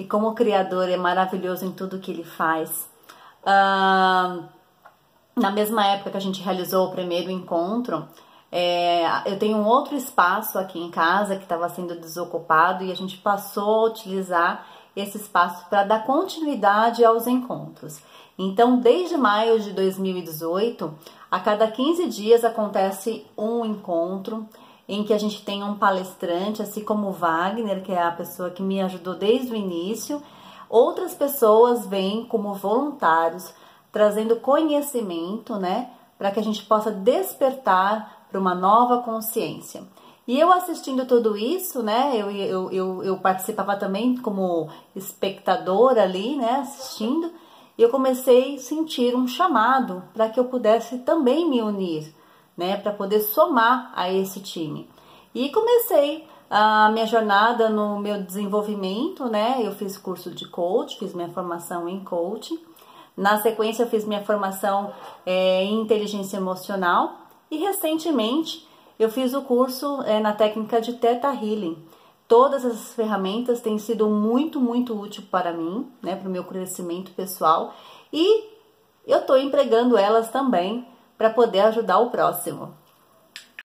e como o Criador é maravilhoso em tudo que ele faz. Uh, na mesma época que a gente realizou o primeiro encontro, é, eu tenho um outro espaço aqui em casa que estava sendo desocupado e a gente passou a utilizar esse espaço para dar continuidade aos encontros. Então, desde maio de 2018, a cada 15 dias acontece um encontro em que a gente tem um palestrante, assim como o Wagner, que é a pessoa que me ajudou desde o início. Outras pessoas vêm como voluntários, trazendo conhecimento, né, para que a gente possa despertar para uma nova consciência. E eu assistindo tudo isso, né, eu, eu, eu, eu participava também como espectadora ali, né, assistindo, e eu comecei a sentir um chamado para que eu pudesse também me unir, né, para poder somar a esse time. E comecei a minha jornada no meu desenvolvimento, né? Eu fiz curso de coach, fiz minha formação em coaching. Na sequência, eu fiz minha formação é, em inteligência emocional e recentemente eu fiz o curso é, na técnica de Theta Healing. Todas essas ferramentas têm sido muito, muito útil para mim, né, para o meu crescimento pessoal e eu estou empregando elas também para poder ajudar o próximo.